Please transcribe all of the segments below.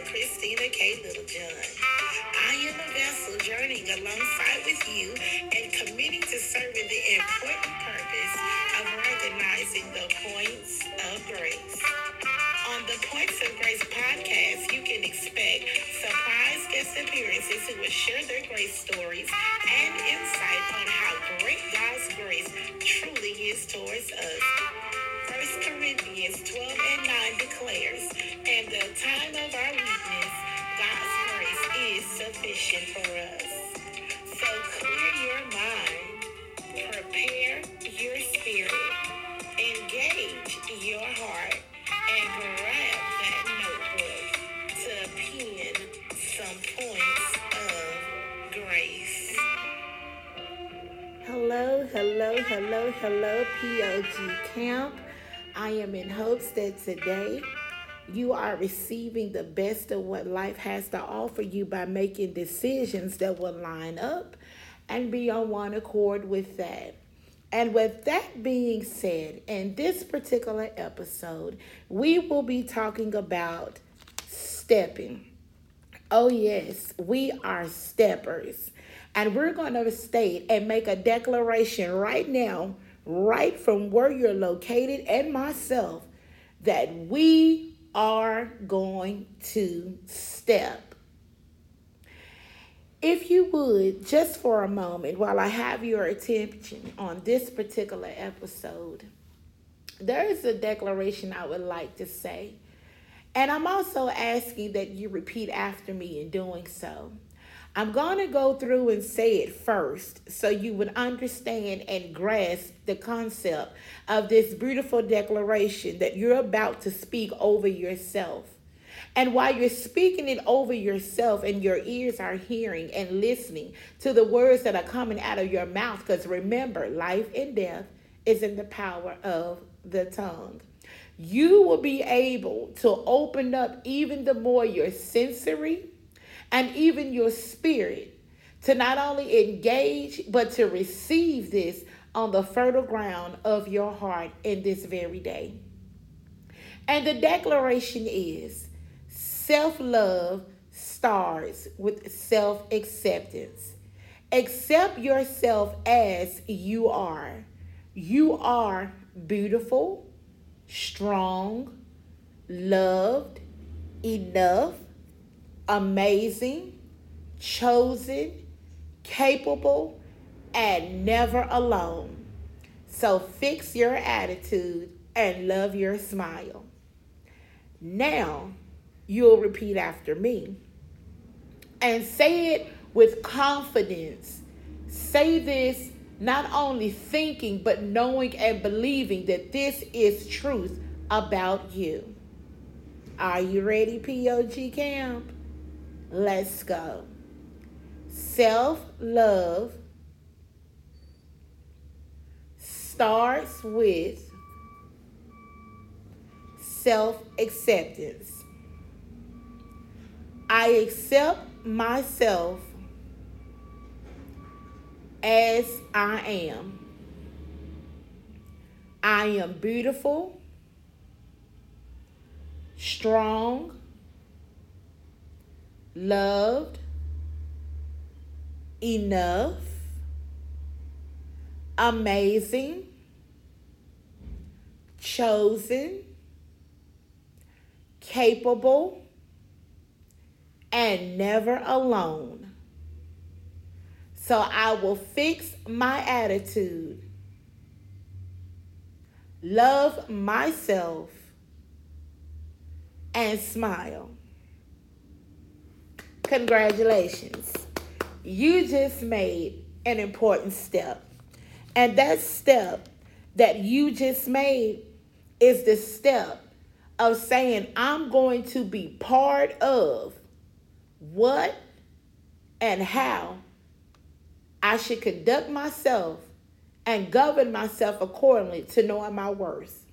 Christina K. Littlejohn. I am a vessel journeying alongside with you and committing to serving the important purpose of recognizing the points of grace. On the Points of Grace podcast, you can expect surprise guest appearances who will share their grace stories and insight on how great God's grace truly is towards us. 1 Corinthians 12 and 9 declares, am in hopes that today you are receiving the best of what life has to offer you by making decisions that will line up and be on one accord with that. And with that being said, in this particular episode, we will be talking about stepping. Oh, yes, we are steppers. And we're going to state and make a declaration right now right from where you're located and myself that we are going to step. If you would, just for a moment, while I have your attention on this particular episode, there is a declaration I would like to say. And I'm also asking that you repeat after me in doing so. I'm going to go through and say it first so you would understand and grasp the concept of this beautiful declaration that you're about to speak over yourself. And while you're speaking it over yourself and your ears are hearing and listening to the words that are coming out of your mouth, because remember, life and death is in the power of the tongue. You will be able to open up even the more your sensory and even your spirit to not only engage but to receive this on the fertile ground of your heart in this very day. And the declaration is self love starts with self acceptance. Accept yourself as you are. You are beautiful, strong, loved, enough, amazing, chosen, capable, and never alone. So fix your attitude and love your smile. Now you'll repeat after me and say it with confidence. Say this not only thinking, but knowing and believing that this is truth about you. Are you ready, POG Camp? Let's go. Self love starts with self acceptance. I accept myself as I am. I am beautiful, strong, loved, enough, amazing, chosen, capable, and never alone. So I will fix my attitude, love myself, and smile. Congratulations. You just made an important step. And that step that you just made is the step of saying, I'm going to be part of what and how I should conduct myself and govern myself accordingly to knowing my worth.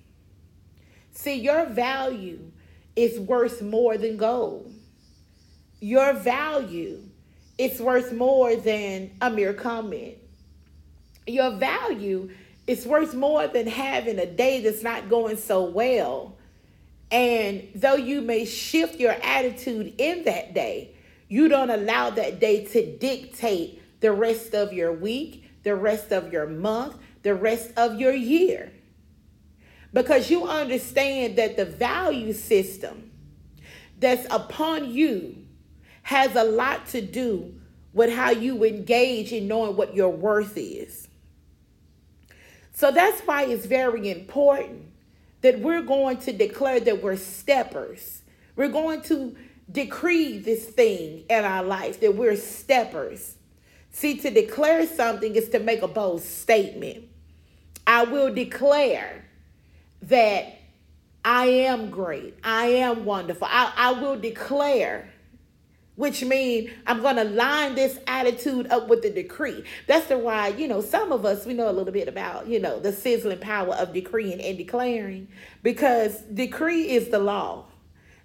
See, your value is worth more than gold your value is worth more than a mere comment. Your value is worth more than having a day that's not going so well And though you may shift your attitude in that day, you don't allow that day to dictate the rest of your week, the rest of your month, the rest of your year. Because you understand that the value system that's upon you has a lot to do with how you engage in knowing what your worth is. So that's why it's very important that we're going to declare that we're steppers. We're going to decree this thing in our life that we're steppers. See, to declare something is to make a bold statement. I will declare that I am great. I am wonderful. I, I will declare which means I'm going to line this attitude up with the decree. That's the why, you know, some of us, we know a little bit about, you know, the sizzling power of decreeing and declaring because decree is the law.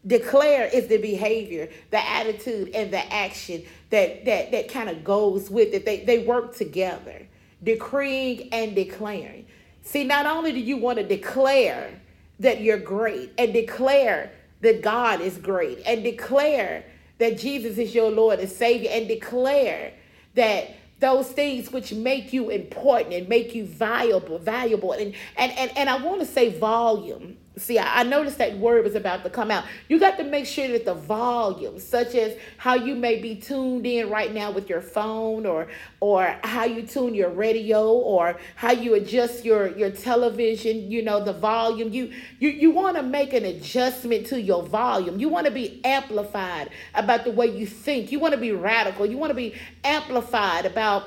Declare is the behavior, the attitude, and the action that that that kind of goes with it. They they work together. Decreeing and declaring. See, not only do you want to declare that you're great and declare that God is great and declare that Jesus is your Lord and Savior and declare that those things which make you important and make you valuable, valuable. And and and, and I want to say volume See, I, noticed that word was about to come out. You got to make sure that the volume, such as how you may be tuned in right now with your phone, or or how you tune your radio, or how you adjust your your television. You know the volume. You you you want to make an adjustment to your volume. You want to be amplified about the way you think. You want to be radical. You want to be amplified about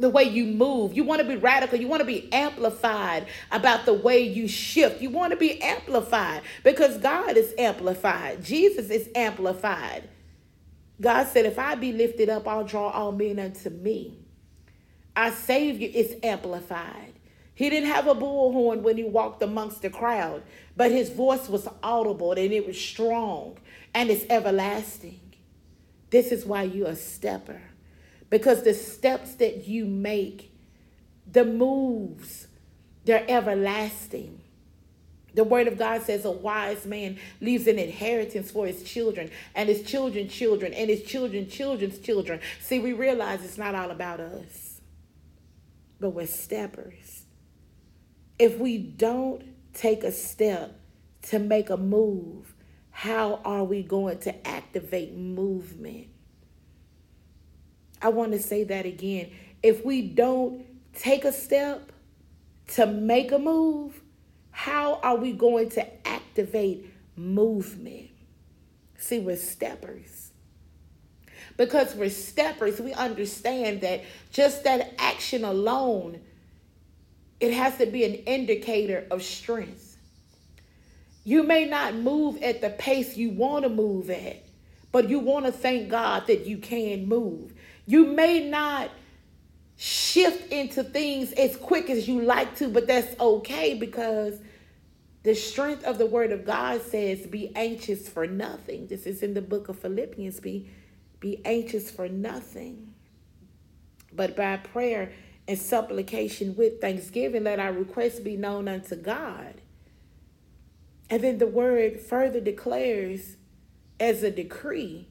the way you move. You want to be radical. You want to be amplified about the way you shift. You want to be amplified because God is amplified. Jesus is amplified. God said, If I be lifted up, I'll draw all men unto me. Our Savior is amplified. He didn't have a bullhorn when he walked amongst the crowd, but his voice was audible and it was strong and it's everlasting. This is why you're a stepper. Because the steps that you make, the moves, they're everlasting. The word of God says a wise man leaves an inheritance for his children and his children children and his children children's children. See, we realize it's not all about us, but we're steppers. If we don't take a step to make a move, how are we going to activate movement? I want to say that again. If we don't take a step to make a move, how are we going to activate movement? See, we're steppers. Because we're steppers, we understand that just that action alone, it has to be an indicator of strength. You may not move at the pace you want to move at, but you want to thank God that you can move. You may not shift into things as quick as you like to, but that's okay because the strength of the word of God says, be anxious for nothing. This is in the book of Philippians. Be, be anxious for nothing. But by prayer and supplication with thanksgiving, let our requests be known unto God. And then the word further declares as a decree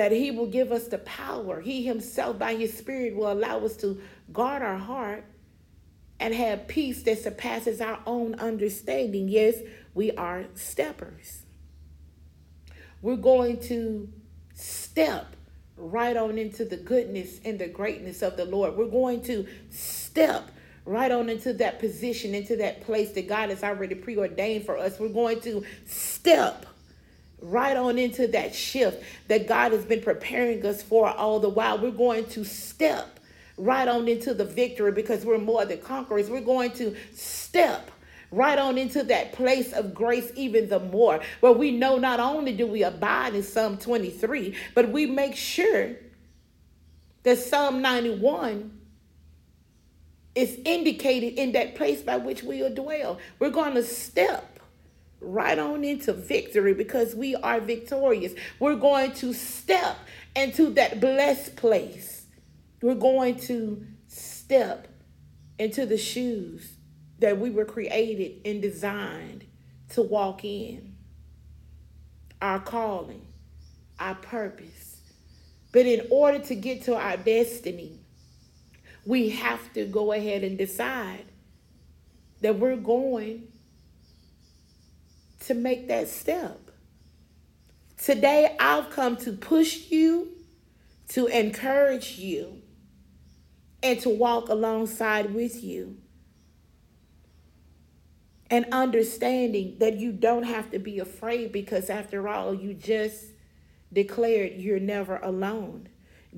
that he will give us the power. He himself, by his spirit, will allow us to guard our heart and have peace that surpasses our own understanding. Yes, we are steppers. We're going to step right on into the goodness and the greatness of the Lord. We're going to step right on into that position, into that place that God has already preordained for us. We're going to step right on into that shift that God has been preparing us for all the while. We're going to step right on into the victory because we're more than conquerors. We're going to step right on into that place of grace even the more where we know not only do we abide in Psalm 23, but we make sure that Psalm 91 is indicated in that place by which we will dwell. We're going to step right on into victory because we are victorious. We're going to step into that blessed place. We're going to step into the shoes that we were created and designed to walk in our calling, our purpose. But in order to get to our destiny, we have to go ahead and decide that we're going to make that step. Today, I've come to push you, to encourage you, and to walk alongside with you. And understanding that you don't have to be afraid because, after all, you just declared you're never alone.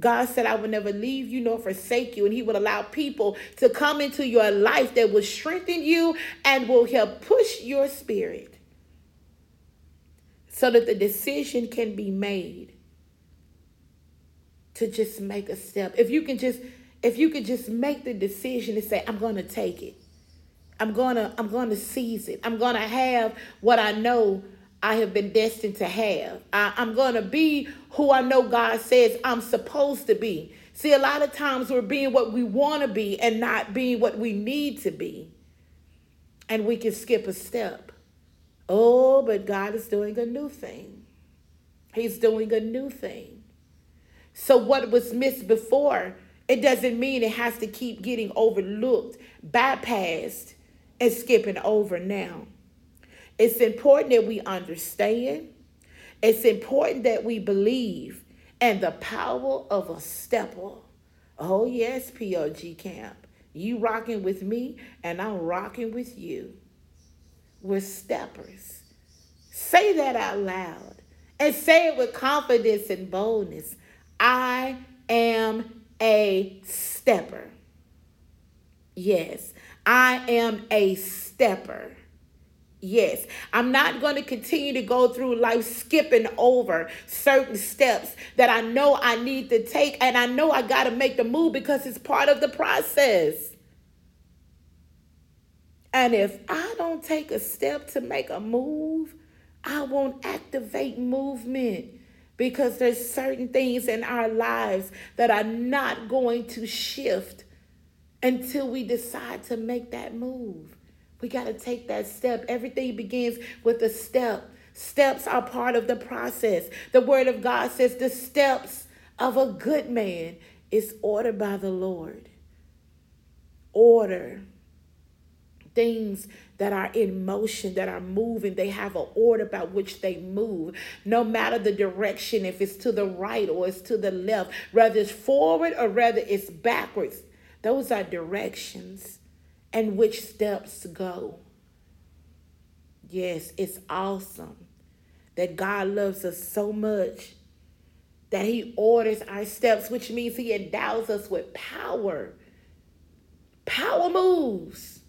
God said, I will never leave you nor forsake you. And He will allow people to come into your life that will strengthen you and will help push your spirit so that the decision can be made to just make a step. If you can just if you could just make the decision to say I'm going to take it. I'm going to I'm going to seize it. I'm going to have what I know I have been destined to have. I, I'm going to be who I know God says I'm supposed to be. See, a lot of times we're being what we want to be and not being what we need to be. And we can skip a step. Oh, but God is doing a new thing. He's doing a new thing. So, what was missed before, it doesn't mean it has to keep getting overlooked, bypassed, and skipping over now. It's important that we understand. It's important that we believe and the power of a stepper. Oh, yes, POG camp. You rocking with me, and I'm rocking with you. We're steppers. Say that out loud and say it with confidence and boldness. I am a stepper. Yes, I am a stepper. Yes, I'm not going to continue to go through life skipping over certain steps that I know I need to take, and I know I got to make the move because it's part of the process. And if I don't take a step to make a move, I won't activate movement because there's certain things in our lives that are not going to shift until we decide to make that move. We got to take that step. Everything begins with a step. Steps are part of the process. The word of God says the steps of a good man is ordered by the Lord. Order things that are in motion, that are moving. They have an order by which they move. No matter the direction, if it's to the right or it's to the left, whether it's forward or whether it's backwards, those are directions and which steps go. Yes, it's awesome that God loves us so much that He orders our steps, which means He endows us with power. Power moves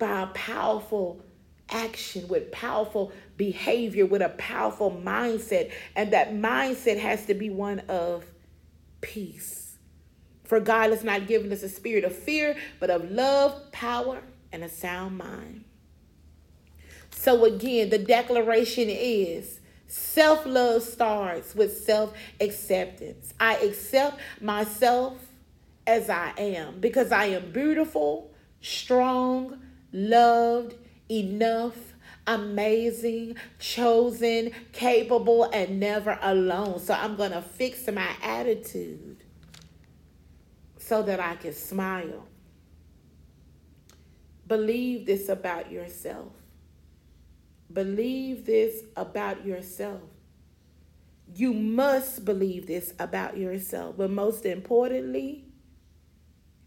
by a powerful action, with powerful behavior, with a powerful mindset. And that mindset has to be one of peace. For God has not given us a spirit of fear, but of love, power, and a sound mind. So, again, the declaration is self love starts with self acceptance. I accept myself as I am because I am beautiful, strong, loved, enough, amazing, chosen, capable, and never alone. So I'm going to fix my attitude so that I can smile. Believe this about yourself. Believe this about yourself. You must believe this about yourself. But most importantly,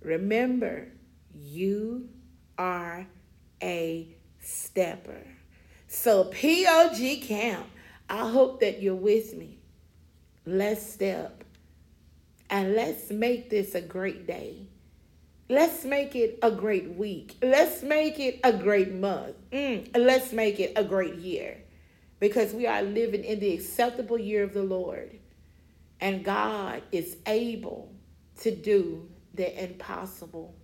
remember you are a stepper. So, POG Camp, I hope that you're with me. Let's step and let's make this a great day. Let's make it a great week. Let's make it a great month. Mm, let's make it a great year because we are living in the acceptable year of the Lord. And God is able to do the impossible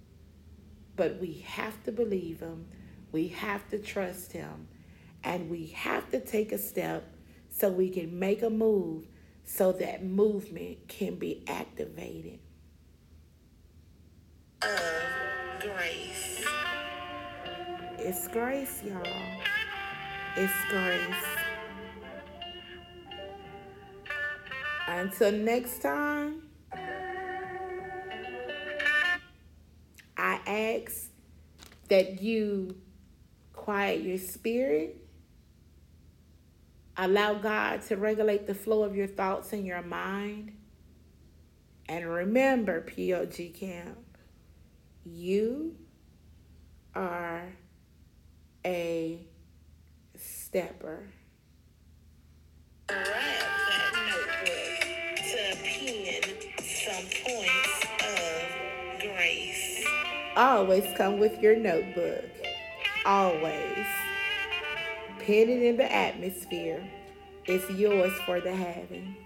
but we have to believe him. We have to trust him. And we have to take a step so we can make a move so that movement can be activated. Of grace. It's grace, y'all. It's grace. Until next time, ask that you quiet your spirit. Allow God to regulate the flow of your thoughts and your mind. And remember, POG Camp, you are a stepper. Grab that notebook to pen some points. Always come with your notebook. Always. Pen it in the atmosphere. It's yours for the having.